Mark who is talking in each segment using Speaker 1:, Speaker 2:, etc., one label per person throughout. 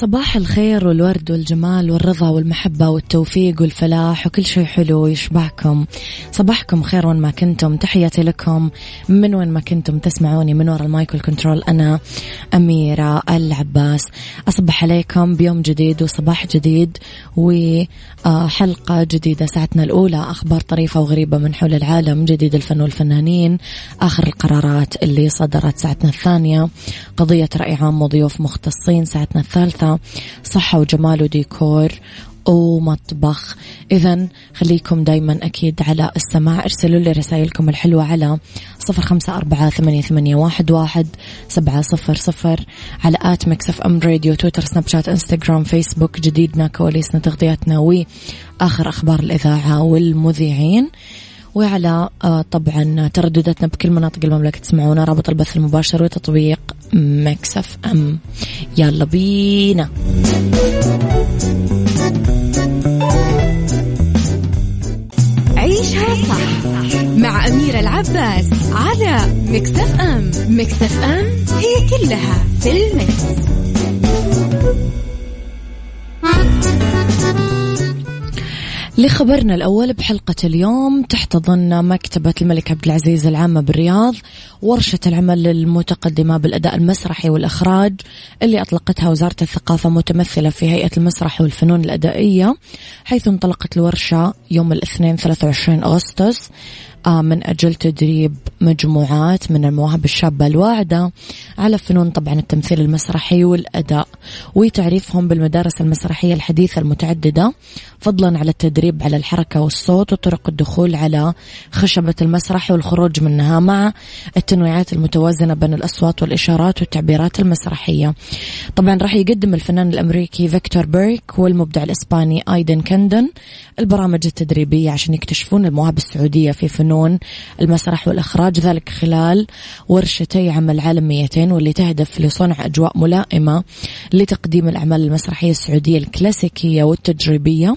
Speaker 1: صباح الخير والورد والجمال والرضا والمحبة والتوفيق والفلاح وكل شيء حلو يشبعكم. صباحكم خير وين ما كنتم. تحياتي لكم من وين ما كنتم تسمعوني من وراء ال mic وال control. أنا أميرة العباس. أصبح عليكم بيوم جديد وصباح جديد وحلقة جديدة. ساعتنا الأولى أخبار طريفة وغريبة من حول العالم جديد الفن والفنانين آخر القرارات اللي صدرت. ساعتنا الثانية قضية رأي عام وضيوف مختصين. ساعتنا الثالثة صحة وجمال وديكور ومطبخ. إذا خليكم دايما أكيد على السماع. ارسلوا لي رسائلكم الحلوة على صفر خمسة أربعة ثمانية, ثمانية واحد, واحد سبعة صفر صفر على at Mix FM Radio تويتر سناب شات إنستغرام فيسبوك جديدنا كواليسنا تغطياتنا وآخر أخبار الإذاعة والمذيعين. وعلى آه، طبعا تردداتنا بكل مناطق المملكة تسمعونا رابط البث المباشر وتطبيق Mix FM. يلا بينا.
Speaker 2: عيشها صح مع أميرة العباس على Mix FM. Mix FM هي كلها في ال mix.
Speaker 1: لخبرنا الأول بحلقة اليوم تحتضن مكتبة الملك عبد العزيز العامة بالرياض ورشة العمل المتقدمة بالأداء المسرحي والإخراج اللي أطلقتها وزارة الثقافة متمثلة في هيئة المسرح والفنون الأدائية حيث انطلقت الورشة يوم الاثنين 23 أغسطس آه، من أجل تدريب مجموعات من المواهب الشابة الواعدة على فنون طبعا التمثيل المسرحي والأداء وتعريفهم بالمدارس المسرحية الحديثة المتعددة فضلا على التدريب على الحركة والصوت وطرق الدخول على خشبة المسرح والخروج منها مع التنويعات المتوازنة بين الأصوات والإشارات والتعبيرات المسرحية. طبعا راح يقدم الفنان الأمريكي فيكتور بيرك والمبدع الإسباني آيدن كندن البرامج التدريبية عشان يكتشفون المواهب السعودية في فنون المسرح والإخراج ذلك خلال ورشتي عمل عالميتين واللي تهدف لصنع أجواء ملائمة لتقديم الأعمال المسرحية السعودية الكلاسيكية والتجريبية.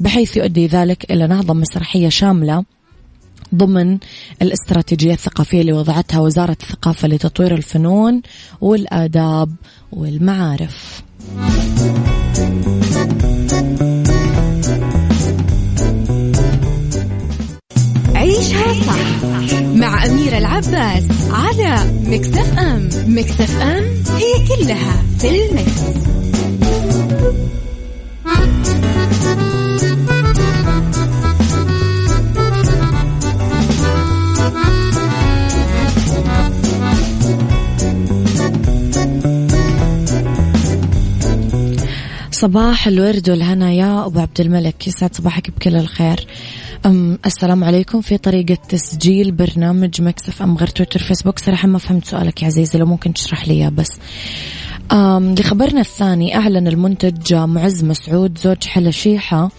Speaker 1: بحيث يؤدي ذلك إلى نهضة مسرحية شاملة ضمن الاستراتيجية الثقافية اللي وضعتها وزارة الثقافة لتطوير الفنون والآداب والمعارف.
Speaker 2: عيشها صح مع أميرة العباس على مكتف أم مكتف أم هي كلها في المكس.
Speaker 1: صباح الورد والهنا يا أبو عبد الملك يسعد صباحك بكل الخير. أم السلام عليكم. في طريقة تسجيل برنامج مكسف أم غير تويتر فيسبوك صراحة ما فهمت سؤالك يا عزيزي لو ممكن تشرح لي بس. لخبرنا الثاني أعلن المنتج معز مسعود زوج حلا شيحة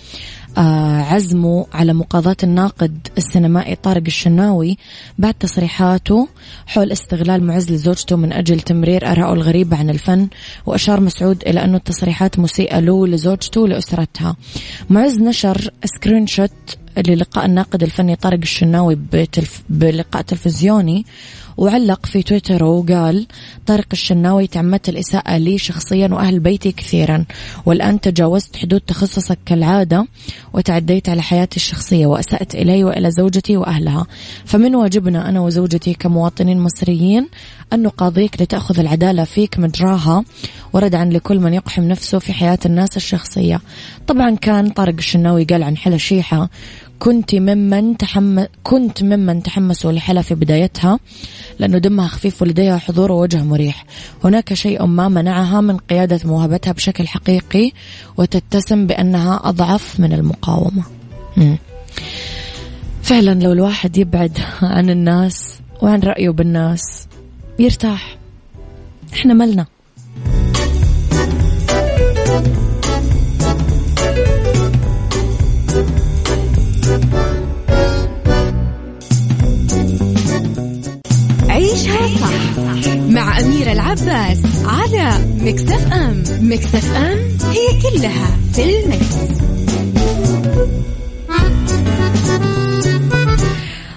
Speaker 1: آه، عزمه على مقاضاة الناقد السينمائي طارق الشناوي بعد تصريحاته حول استغلال معز لزوجته من أجل تمرير آرائه الغريبة عن الفن وأشار مسعود إلى أن التصريحات مسيئة له ولزوجته ولأسرتها. مسعود نشر screenshot للقاء الناقد الفني طارق الشناوي بتلف... بلقاء تلفزيوني وعلق في تويتر وقال طارق الشناوي تعمدت الإساءة لي شخصيا وأهل بيتي كثيرا والآن تجاوزت حدود تخصصك كالعادة وتعديت على حياتي الشخصية وأسأت إلي وإلى زوجتي وأهلها. فمن واجبنا أنا وزوجتي كمواطنين مصريين أن نقاضيك لتأخذ العدالة فيك مجراها وردعا لكل من يقحم نفسه في حياة الناس الشخصية. طبعا كان طارق الشناوي قال عن حلا شيحة كنت ممن تحم... كنت ممن تحمسوا لحلا في بدايتها لأنه دمها خفيف ولديها حضور ووجه مريح. هناك شيء ما منعها من قيادة موهبتها بشكل حقيقي وتتسم بأنها أضعف من المقاومة. فعلا لو الواحد يبعد عن الناس وعن رأيه بالناس يرتاح. إحنا ملنا.
Speaker 2: أم مكتف أم هي كلها في المكس.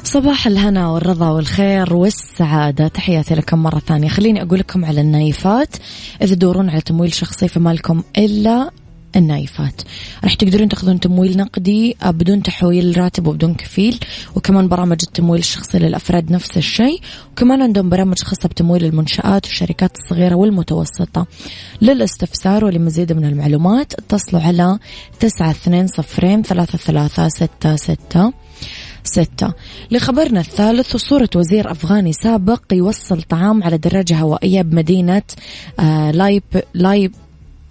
Speaker 1: صباح الهنا والرضا والخير والسعادة. تحياتي لكم مرة ثانية. خليني أقول لكم على النايفات. إذا تدورون على تمويل شخصي فما لكم إلا النايفات. راح تقدرون تاخذون تمويل نقدي آه، بدون تحويل راتب وبدون كفيل وكمان برامج التمويل الشخصي للأفراد نفس الشيء وكمان عندهم برامج خاصة بتمويل المنشآت والشركات الصغيرة والمتوسطة. للاستفسار ولمزيد من المعلومات اتصلوا على تسعة اثنين صفرين ثلاثة ثلاثة ستة ستة ستة. لخبرنا الثالث صورة وزير أفغاني سابق يوصل طعام على دراجة هوائية بمدينة آه لايب لايب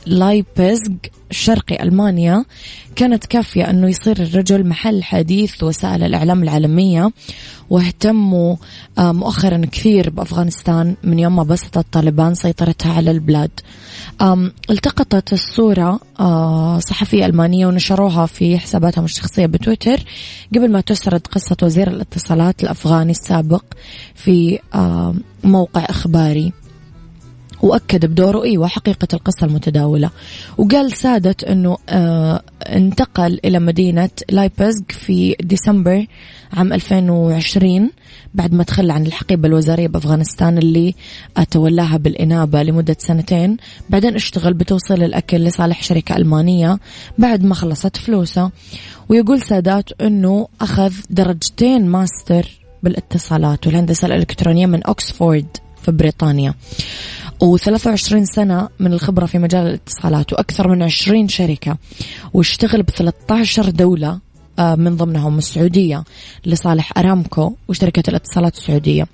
Speaker 1: لايبزغ شرقي ألمانيا. كانت كافية أنه يصير الرجل محل حديث وسائل الإعلام العالمية واهتموا آه، مؤخرا كثير بأفغانستان من يوم ما بسطت طالبان سيطرتها على البلاد. التقطت الصورة آه، صحفية ألمانية ونشروها في حساباتهم الشخصية بتويتر قبل ما تسرد قصة وزير الاتصالات الأفغاني السابق في موقع إخباري. وأكد بدوره أيوة حقيقة القصة المتداولة. وقال سادت أنه آه انتقل إلى مدينة لايبزغ في ديسمبر عام 2020 بعد ما تخلى عن الحقيبة الوزارية بأفغانستان اللي تولاها بالإنابة لمدة سنتين بعدين اشتغل بتوصيل الأكل لصالح شركة ألمانية بعد ما خلصت فلوسه. ويقول سادات أنه أخذ درجتين ماستر بالإتصالات والهندسة الإلكترونية من أكسفورد في بريطانيا. و23 سنة من الخبرة في مجال الاتصالات وأكثر من 20 شركة واشتغل ب 13 دولة آه، من ضمنهم السعودية لصالح أرامكو وشركة الاتصالات السعودية.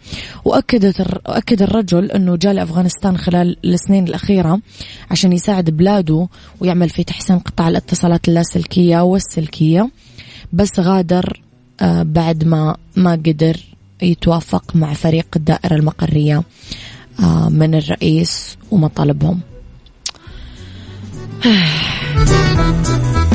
Speaker 1: وأكدت أكد الرجل أنه جاء لأفغانستان خلال السنين الأخيرة عشان يساعد بلاده ويعمل في تحسين قطاع الاتصالات اللاسلكية والسلكية بس غادر آه، بعد ما ما قدر يتوافق مع فريق الدائرة المقرية. من الرئيس ومطالبهم.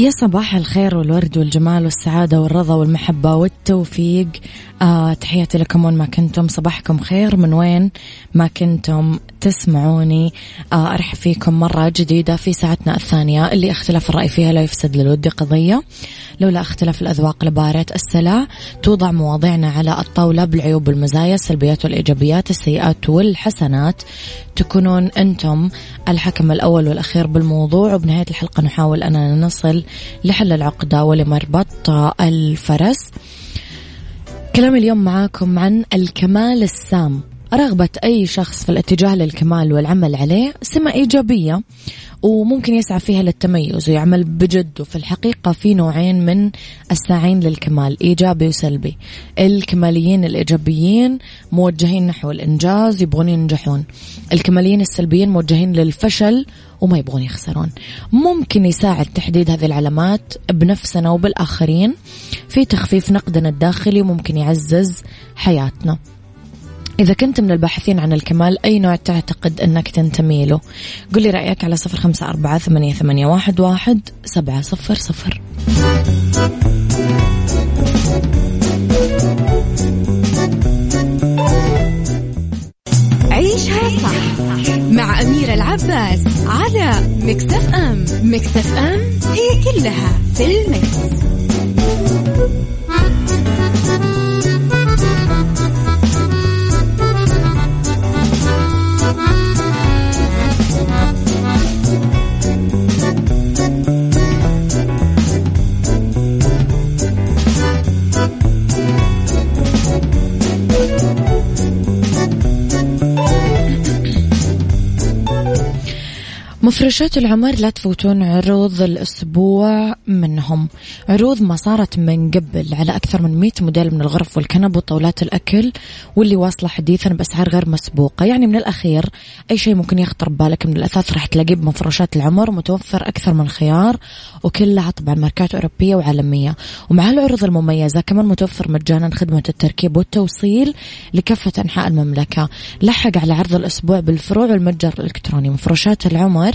Speaker 1: يا صباح الخير والورد والجمال والسعادة والرضا والمحبة والتوفيق. آه تحياتي لكم وين ما كنتم. صباحكم خير. من وين ما كنتم تسمعوني. آه أرحب فيكم مرة جديدة في ساعتنا الثانية اللي اختلاف الرأي فيها لا يفسد للود قضية. لولا اختلاف الأذواق لبارة السلع توضع مواضيعنا على الطاولة بالعيوب والمزايا السلبيات والإيجابيات السيئات والحسنات. تكونون أنتم الحكم الأول والأخير بالموضوع وبنهاية الحلقة نحاول أننا نصل لحل العقدة ولمربط الفرس. كلام اليوم معاكم عن الكمال السام. رغبة أي شخص في الاتجاه للكمال والعمل عليه سمة إيجابية وممكن يسعى فيها للتميز ويعمل بجد وفي الحقيقة في نوعين من الساعين للكمال إيجابي وسلبي. الكماليين الإيجابيين موجهين نحو الإنجاز يبغون ينجحون. الكماليين السلبيين موجهين للفشل وما يبغون يخسرون. ممكن يساعد تحديد هذه العلامات بنفسنا وبالآخرين في تخفيف نقدنا الداخلي وممكن يعزز حياتنا. إذا كنت من الباحثين عن الكمال أي نوع تعتقد أنك تنتمي له؟ قل لي رأيك على صفر خمسة أربعة ثمانية, ثمانية واحد, واحد سبعة صفر صفر.
Speaker 2: عيشها صح مع أميرة العباس على مكتف أم. مكتف أم هي كلها في المكس.
Speaker 1: مفرشات العمر لا تفوتون عروض الأسبوع منهم. عروض ما صارت من قبل على أكثر من 100 موديل من الغرف والكنب وطاولات الأكل واللي واصلة حديثا بأسعار غير مسبوقة. يعني من الأخير أي شيء ممكن يخطر ببالك من الأثاث راح تلاقيه بمفروشات العمر متوفر أكثر من خيار وكلها طبعا ماركات أوروبية وعالمية. ومع العروض المميزة كمان متوفر مجانا خدمة التركيب والتوصيل لكافة أنحاء المملكة. لحق على عرض الأسبوع بالفروع والمتجر الإلكتروني. مفروشات العمر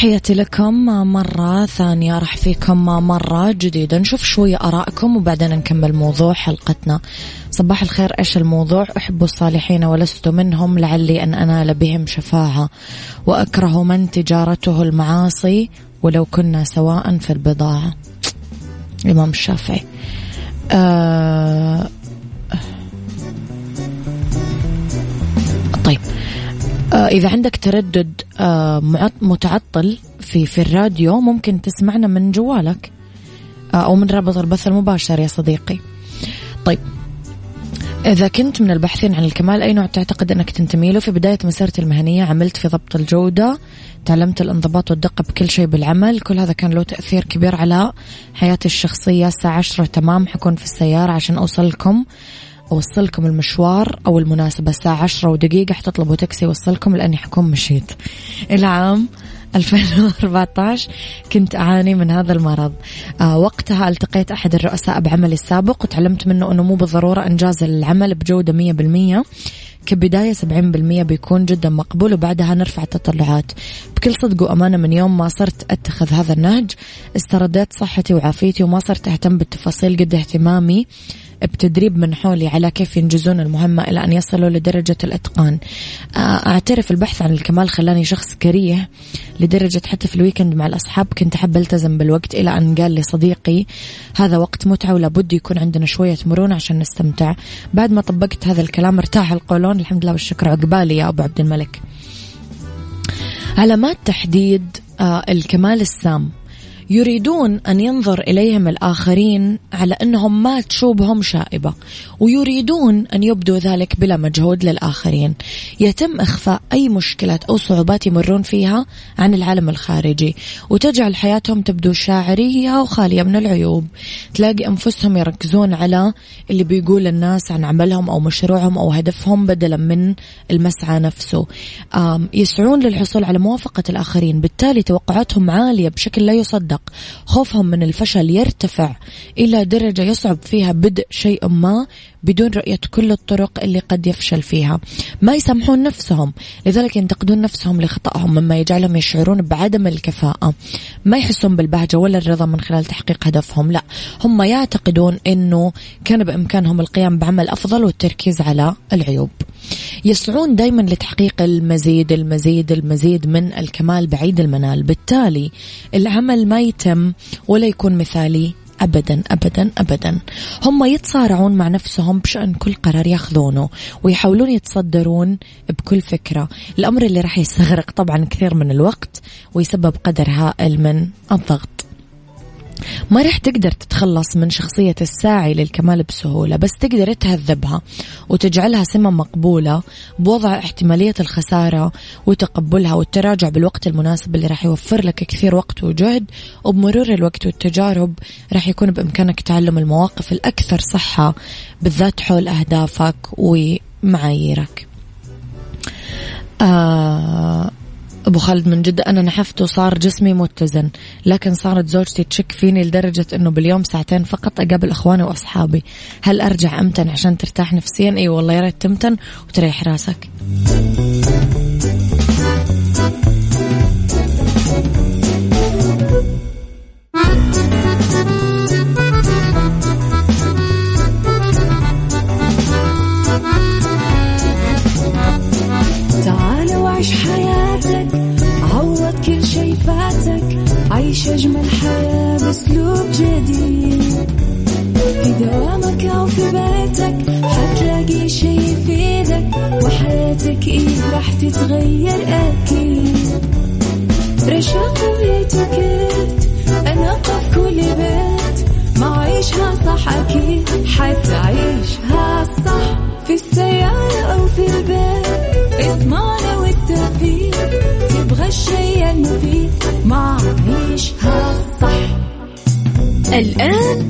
Speaker 1: تحياتي لكم مرة ثانية راح فيكم مرة جديدة. نشوف شوية آرائكم وبعدين نكمل موضوع حلقتنا. صباح الخير إيش الموضوع؟ أحب الصالحين ولست منهم لعلي أن أنال بهم شفاعة وأكره من تجارته المعاصي ولو كنا سواء في البضاعة. الإمام الشافعي. آه إذا عندك تردد آه متعطل في في الراديو ممكن تسمعنا من جوالك آه أو من رابط البث المباشر يا صديقي. طيب إذا كنت من الباحثين عن الكمال أي نوع تعتقد أنك تنتمي له؟ في بداية مسيرتي المهنية عملت في ضبط الجودة تعلمت الانضباط والدقة بكل شيء بالعمل. كل هذا كان له تأثير كبير على حياتي الشخصية. الساعة عشرة تمام حكون في السيارة عشان أوصل لكم أوصلكم المشوار أو المناسبة الساعة عشرة ودقيقة حتطلبوا تاكسي يوصلكم لأني حكون مشيت. العام 2014 كنت أعاني من هذا المرض. آه وقتها التقيت أحد الرؤساء بعملي السابق وتعلمت منه أنه مو بالضرورة إنجاز العمل بجودة 100% كبداية 70% بيكون جدا مقبول وبعدها نرفع التطلعات. بكل صدق وأمانة من يوم ما صرت أتخذ هذا النهج. استرديت صحتي وعافيتي وما صرت أهتم بالتفاصيل قد اهتمامي. بتدريب من حولي على كيف ينجزون المهمة إلى أن يصلوا لدرجة الإتقان. آه، أعترف البحث عن الكمال خلاني شخص كريه لدرجة حتى في الويكند مع الأصحاب كنت أحب ألتزم بالوقت إلى أن قال لي صديقي هذا وقت متعة ولابد يكون عندنا شوية مرونة عشان نستمتع. بعد ما طبقت هذا الكلام ارتاح القولون الحمد لله والشكر عقبالي يا أبو عبد الملك. علامات تحديد آه، الكمال السام. يريدون أن ينظر إليهم الآخرين على أنهم ما تشوبهم شائبة ويريدون أن يبدوا ذلك بلا مجهود للآخرين. يتم إخفاء أي مشكلات أو صعوبات يمرون فيها عن العالم الخارجي وتجعل حياتهم تبدو شاعرية وخالية من العيوب. تلاقي أنفسهم يركزون على اللي بيقول الناس عن عملهم أو مشروعهم أو هدفهم بدلا من المسعى نفسه. يسعون للحصول على موافقة الآخرين بالتالي توقعاتهم عالية بشكل لا يصدق. خوفهم من الفشل يرتفع إلى درجة يصعب فيها بدء شيء ما. بدون رؤية كل الطرق اللي قد يفشل فيها. ما يسامحون نفسهم. لذلك ينتقدون نفسهم لخطأهم مما يجعلهم يشعرون بعدم الكفاءة. ما يحسون بالبهجة ولا الرضا من خلال تحقيق هدفهم لا. هم يعتقدون أنه كان بإمكانهم القيام بعمل أفضل والتركيز على العيوب. يسعون دائما لتحقيق المزيد المزيد المزيد من الكمال بعيد المنال. بالتالي العمل ما يتم ولا يكون مثالي ابدا ابدا ابدا. هم يتصارعون مع نفسهم بشأن كل قرار ياخذونه ويحاولون يتصدرون بكل فكرة. الأمر اللي راح يستغرق طبعا كثير من الوقت ويسبب قدر هائل من الضغط. ما راح تقدر تتخلص من شخصية الساعي للكمال بسهولة بس تقدر تهذبها وتجعلها سمة مقبولة بوضع احتمالية الخسارة وتقبلها والتراجع بالوقت المناسب اللي راح يوفر لك كثير وقت وجهد وبمرور الوقت والتجارب راح يكون بإمكانك تعلم المواقف الأكثر صحة بالذات حول أهدافك ومعاييرك. آه أبو خالد من جدة أنا نحفت وصار جسمي متزن لكن صارت زوجتي تشك فيني لدرجة أنه باليوم ساعتين فقط أقابل أخواني وأصحابي. هل أرجع أمتن عشان ترتاح نفسيا؟ أي والله يا ريت تمتن وتريح راسك.
Speaker 3: تتغير أكيد. رشاق ويتوكيت أنا في كل بيت. ما عيشها صح أكيد حتعيشها صح. في السيارة أو في البيت إضمعنا والتوفيق. تبغى الشيء المفيد ما عيشها صح.
Speaker 2: الآن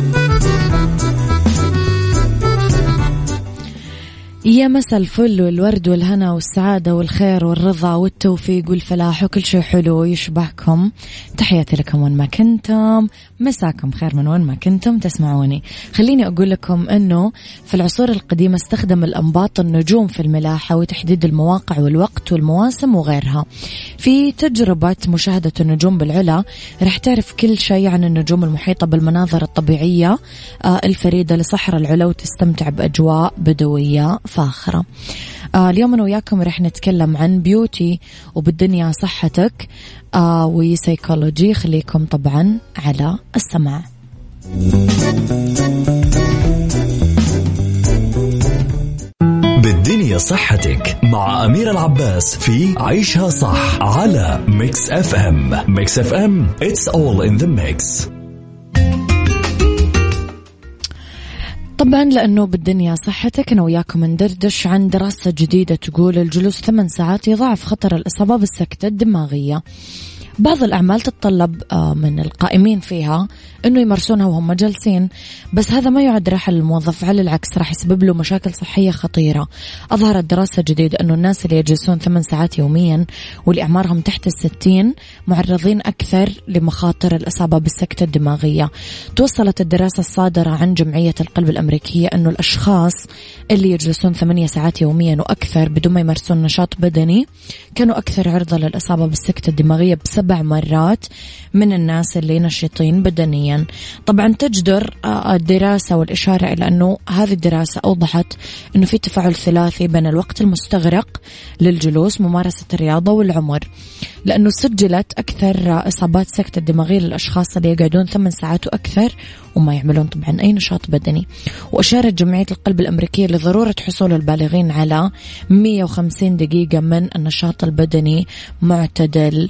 Speaker 1: يا مسا الفل والورد والهنا والسعادة والخير والرضا والتوفيق والفلاح وكل شيء حلو يشبهكم. تحياتي لكم وين ما كنتم. مساكم خير من وين ما كنتم تسمعوني. خليني أقول لكم أنه في العصور القديمة استخدم الأنباط النجوم في الملاحة وتحديد المواقع والوقت والمواسم وغيرها. في تجربة مشاهدة النجوم بالعلا رح تعرف كل شيء عن النجوم المحيطة بالمناظر الطبيعية آه، الفريدة لصحراء العلا وتستمتع بأجواء بدوية فاخرة. آه اليوم أنا وياكم رح نتكلم عن beauty وبالدنيا صحتك. آه وسيكولوجي خليكم طبعا على السماع.
Speaker 4: بالدنيا صحتك مع أميرة العباس في عيشها صح على ميكس اف ام ميكس اف ام it's all in the mix.
Speaker 1: طبعا لأنه بالدنيا صحتك أنا وياكم ندردش عن دراسة جديدة تقول الجلوس ثمان ساعات يضاعف خطر الإصابة بالسكتة الدماغية. بعض الأعمال تتطلب آه، من القائمين فيها أنه يمارسونها وهم جالسين بس هذا ما يعد راحة للموظف على العكس راح يسبب له مشاكل صحية خطيرة. أظهرت دراسة جديدة أنه الناس اللي يجلسون ثمان ساعات يوميا واللي أعمارهم تحت الستين معرضين أكثر لمخاطر الإصابة بالسكتة الدماغية. توصلت الدراسة الصادرة عن جمعية القلب الأمريكية أنه الأشخاص اللي يجلسون ثمانية ساعات يوميا وأكثر بدون ما يمارسون نشاط بدني كانوا أكثر عرضة للإصابة بالسكتة الدماغية بسبب سبع مرات من الناس اللي نشيطين بدنيا. طبعا تجدر آه، الدراسة والإشارة إلى أنه هذه الدراسة أوضحت أنه في تفاعل ثلاثي بين الوقت المستغرق للجلوس ممارسة الرياضة والعمر. لأنه سجلت أكثر إصابات سكتة دماغية للأشخاص اللي يقعدون ثمان ساعات وأكثر وما يعملون طبعا أي نشاط بدني. وأشارت جمعية القلب الأمريكية لضرورة حصول البالغين على 150 دقيقة من النشاط البدني معتدل.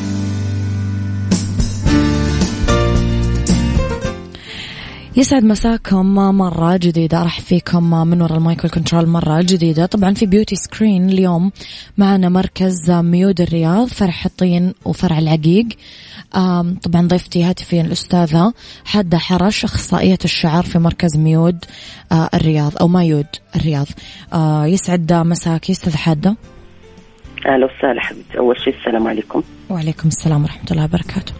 Speaker 1: يسعد مساكم مرة جديدة. راح فيكم من وراء المايك والـ control مرة جديدة. طبعا في beauty screen اليوم. معنا مركز ميود الرياض فرع حطين وفرع العقيق. طبعا ضيفتي هاتفيا الأستاذة حادة حرش أخصائية الشعر في مركز ميود آه، الرياض أو مايود الرياض. آه، يسعد مساكي أستاذ حادة.
Speaker 5: أهلا وسهلا حبيبتي. أول شيء السلام عليكم.
Speaker 1: وعليكم السلام ورحمة الله وبركاته.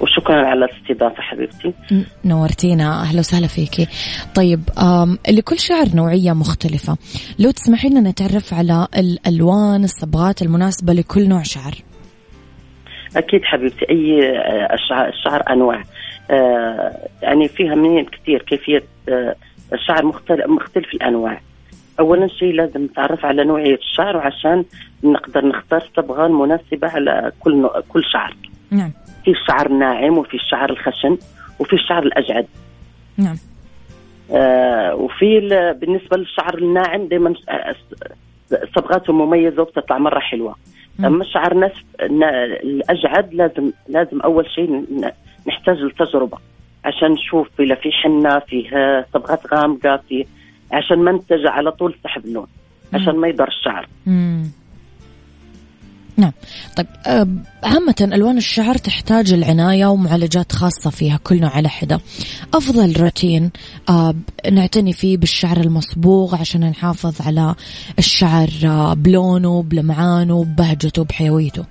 Speaker 5: وشكرا على الاستضافة حبيبتي.
Speaker 1: نورتينا. أهلا وسهلا فيكي. طيب لكل شعر نوعية مختلفة. لو تسمحين لنا نتعرف على الألوان الصبغات المناسبة لكل نوع شعر.
Speaker 5: أكيد حبيبتي أي آه، الشعر, الشعر أنواع. آه، يعني فيها من كثير كيفية آه، الشعر مختلف مختلف الأنواع. اولا شيء لازم نتعرف على نوعية الشعر وعشان نقدر نختار الصبغه المناسبه على كل كل شعر.
Speaker 1: نعم.
Speaker 5: في الشعر الناعم وفي الشعر الخشن وفي الشعر الأجعد.
Speaker 1: نعم.
Speaker 5: آه وفي ال- بالنسبة للشعر الناعم دائما صبغاته مميزة وبتطلع مرة حلوة.
Speaker 1: مم.
Speaker 5: أما الشعر نسف الأجعد لازم لازم أول شيء نحتاج لتجربه عشان نشوف اذا في حنة فيه صبغات غامقة في عشان ما نتجه على طول سحب اللون. عشان ما يضر الشعر.
Speaker 1: مم. نعم طيب عامة ألوان الشعر تحتاج العناية ومعالجات خاصة فيها كل نوع على حدة أفضل روتين نعتني فيه بالشعر المصبوغ عشان نحافظ على الشعر بلونه بلمعانه ببهجته بحيويته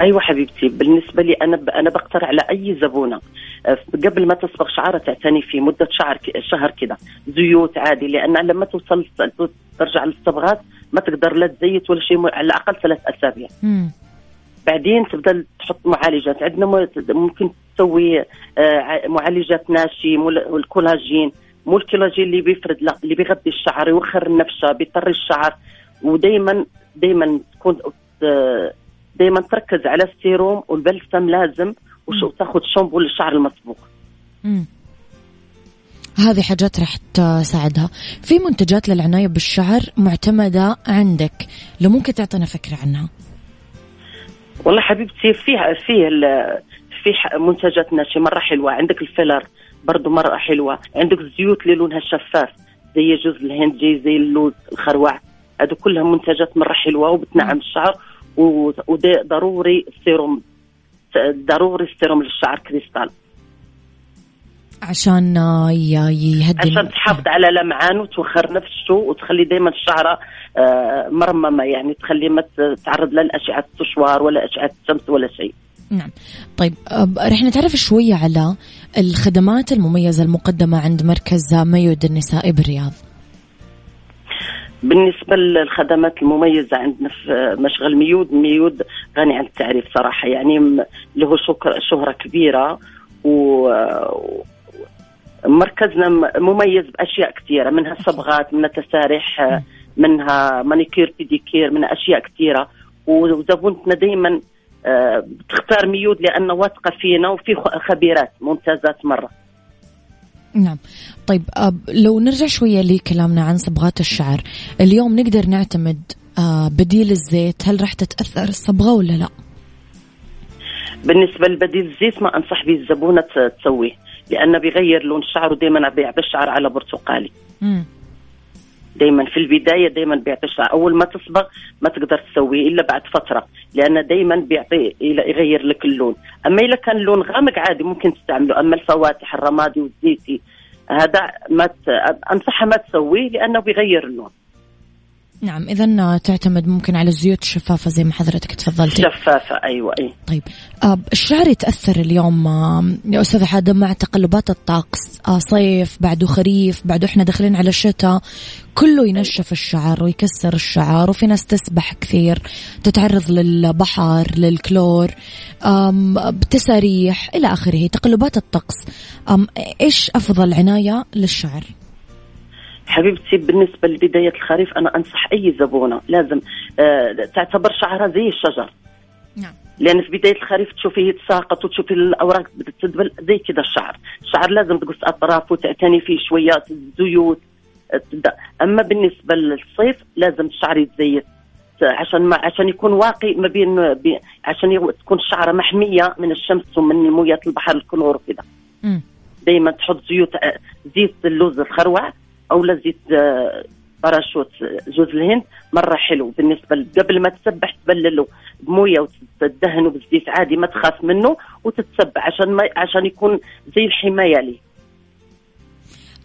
Speaker 5: أيوه حبيبتي بالنسبة لي أنا. أنا بقترح على أي زبونة آه، قبل ما تصبغ شعرها تعتني فيه مدة شعر. شهر كده زيوت عادي لأن لما توصل ترجع للصبغات ما تقدر لا تزيت ولا شيء على الأقل ثلاث أسابيع.
Speaker 1: مم.
Speaker 5: بعدين تبدا تحط معالجات. عندنا ممكن تسوي آه، معالجات ناشي مول- الكولاجين مو الكولاجين اللي بيفرد لا اللي بيغذي الشعر يوخر النفشه بيطري الشعر. ودائما دائما تكون آه، دائما تركز على السيروم والبلسم لازم وتاخذ شامبو للشعر المصبوغ.
Speaker 1: هذه حاجات راح تساعدها. في منتجات للعناية بالشعر معتمدة عندك لو ممكن تعطينا فكرة عنها.
Speaker 5: والله حبيبتي فيها في ح- منتجات ناشئه مرة حلوة. عندك الـ filler برضو مرة حلوة. عندك الزيوت اللي لونها شفاف زي جوز الهندي زي اللوز الخروع. هذو كلها منتجات مرة حلوة وبتنعم الشعر وضروري السيروم ضروري السيروم للشعر كريستال.
Speaker 1: عشان آه، يهدي
Speaker 5: عشان تحافظ على لمعان وتوخر نفسه وتخلي دائما الشعرة آه، مرممة يعني تخلي ما تتعرض لا لأشعة السشوار ولا أشعة الشمس ولا شيء.
Speaker 1: نعم. طيب آه، رح نتعرف شوية على الخدمات المميزة المقدمة عند مركز ميود النسائي بالرياض.
Speaker 5: بالنسبة للخدمات المميزة عندنا في مشغل ميود ميود غني عن التعريف صراحة يعني له شهرة كبيرة و مركزنا مميز بأشياء كثيرة منها صبغات منها تساريح منها manicure pedicure منها أشياء كثيرة. وزبونتنا دائما بتختار ميود لأن واثقة فينا وفي خبيرات ممتازات مرة.
Speaker 1: نعم. طيب آه، لو نرجع شوية لكلامنا عن صبغات الشعر اليوم نقدر نعتمد آه، بديل الزيت هل راح تتأثر الصبغة ولا لا؟
Speaker 5: بالنسبة لبديل الزيت ما أنصح به الزبونة تسويه. لأنه بيغير لون الشعر ودائما بيعطي الشعر على برتقالي. دائما في البداية دائما بيعطي الشعر. أول ما تصبغ ما تقدر تسويه إلا بعد فترة لأنه دائما بيعطي يغير لك اللون. أما إذا كان لون غامق عادي ممكن تستعمله. أما الفواتح الرمادي والزيتي هذا ما ت... انصحها ما تسويه لأنه بيغير اللون.
Speaker 1: نعم إذا تعتمد ممكن على الزيوت الشفافة زي ما حضرتك تفضلتي.
Speaker 5: شفافة أيوه أي.
Speaker 1: طيب آه، الشعر يتأثر اليوم آه، يا أستاذ حادم مع تقلبات الطقس آه، صيف بعده خريف بعده إحنا داخلين على الشتاء كله ينشف الشعر ويكسر الشعر وفي ناس تسبح كثير تتعرض للبحر للكلور بتساريح إلى آخره تقلبات الطقس. آم، إيش أفضل عناية للشعر؟
Speaker 5: حبيبتي بالنسبة لبداية الخريف أنا أنصح أي زبونة. لازم آه تعتبر شعرها زي الشجر.
Speaker 1: نعم.
Speaker 5: لأن في بداية الخريف تشوفيه يتساقط وتشوفي الأوراق تدبل زي كذا الشعر الشعر لازم تقص اطرافه وتعتني فيه شويات الزيوت. أما بالنسبة للصيف لازم الشعر يتزيت. عشان ما عشان يكون واقي ما بين بي- عشان تكون الشعره محمية من الشمس ومن موية البحر الكلور وكذا. دائما تحط زيوت آه، زيت اللوز الخروع أو لا زيت آه، باراشوت آه، جوز الهند مرة حلو. بالنسبة قبل ما تسبح تبلله بموية وتدهنه بالزيت عادي ما تخاف منه وتتسبح عشان ما عشان يكون زي الحماية ليه.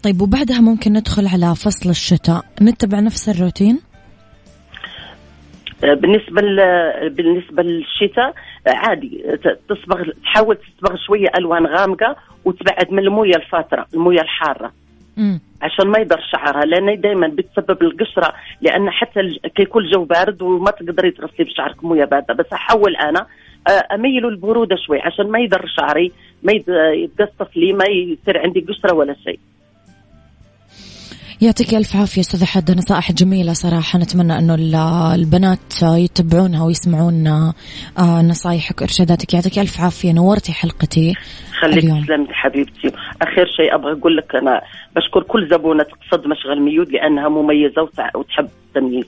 Speaker 1: طيب وبعدها ممكن ندخل على فصل الشتاء. نتبع نفس الروتين؟
Speaker 5: آه، بالنسبة بالنسبة للشتاء آه، عادي. آه، تصبغ تحاول تصبغ شوية ألوان غامقة وتبعد من الموية الفاترة الموية الحارة.
Speaker 1: مم.
Speaker 5: عشان ما يضر شعرها لأن دائما بتسبب القشرة لأن حتى الج- كي يكون الجو بارد وما تقدري تغسلي بشعرك موية باردة بس أحاول أنا اميله البرودة شوي عشان ما يضر شعري ما يتقصف لي ما يصير عندي قشرة ولا شيء
Speaker 1: يعطيك ألف عافية أستاذة حد. نصائح جميلة صراحة. نتمنى أنه ال- البنات يتبعونها ويسمعون آه، نصايحك وإرشاداتك. يعطيك ألف عافية. نورتي حلقتي
Speaker 5: خليك
Speaker 1: اليوم.
Speaker 5: تسلمي حبيبتي. اخر شيء أبغى أقول لك أنا بشكر كل زبونة تقصد مشغل ميود لأنها مميزة وتع- وتحب التمييز.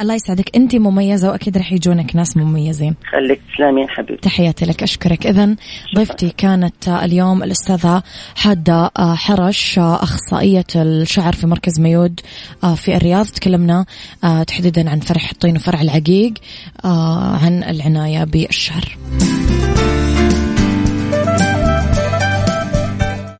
Speaker 1: الله يسعدك. أنت مميزة وأكيد رح يجونك ناس مميزين.
Speaker 5: خليك تسلمين حبيبتي.
Speaker 1: تحياتي لك. أشكرك. إذا ضيفتي كانت اليوم الأستاذة حادة آه، حرش أخصائية الشعر في مركز ميود آه، في الرياض. تكلمنا آه، تحديدا عن فرع الطين وفرع العقيق آه، عن العناية بالشعر.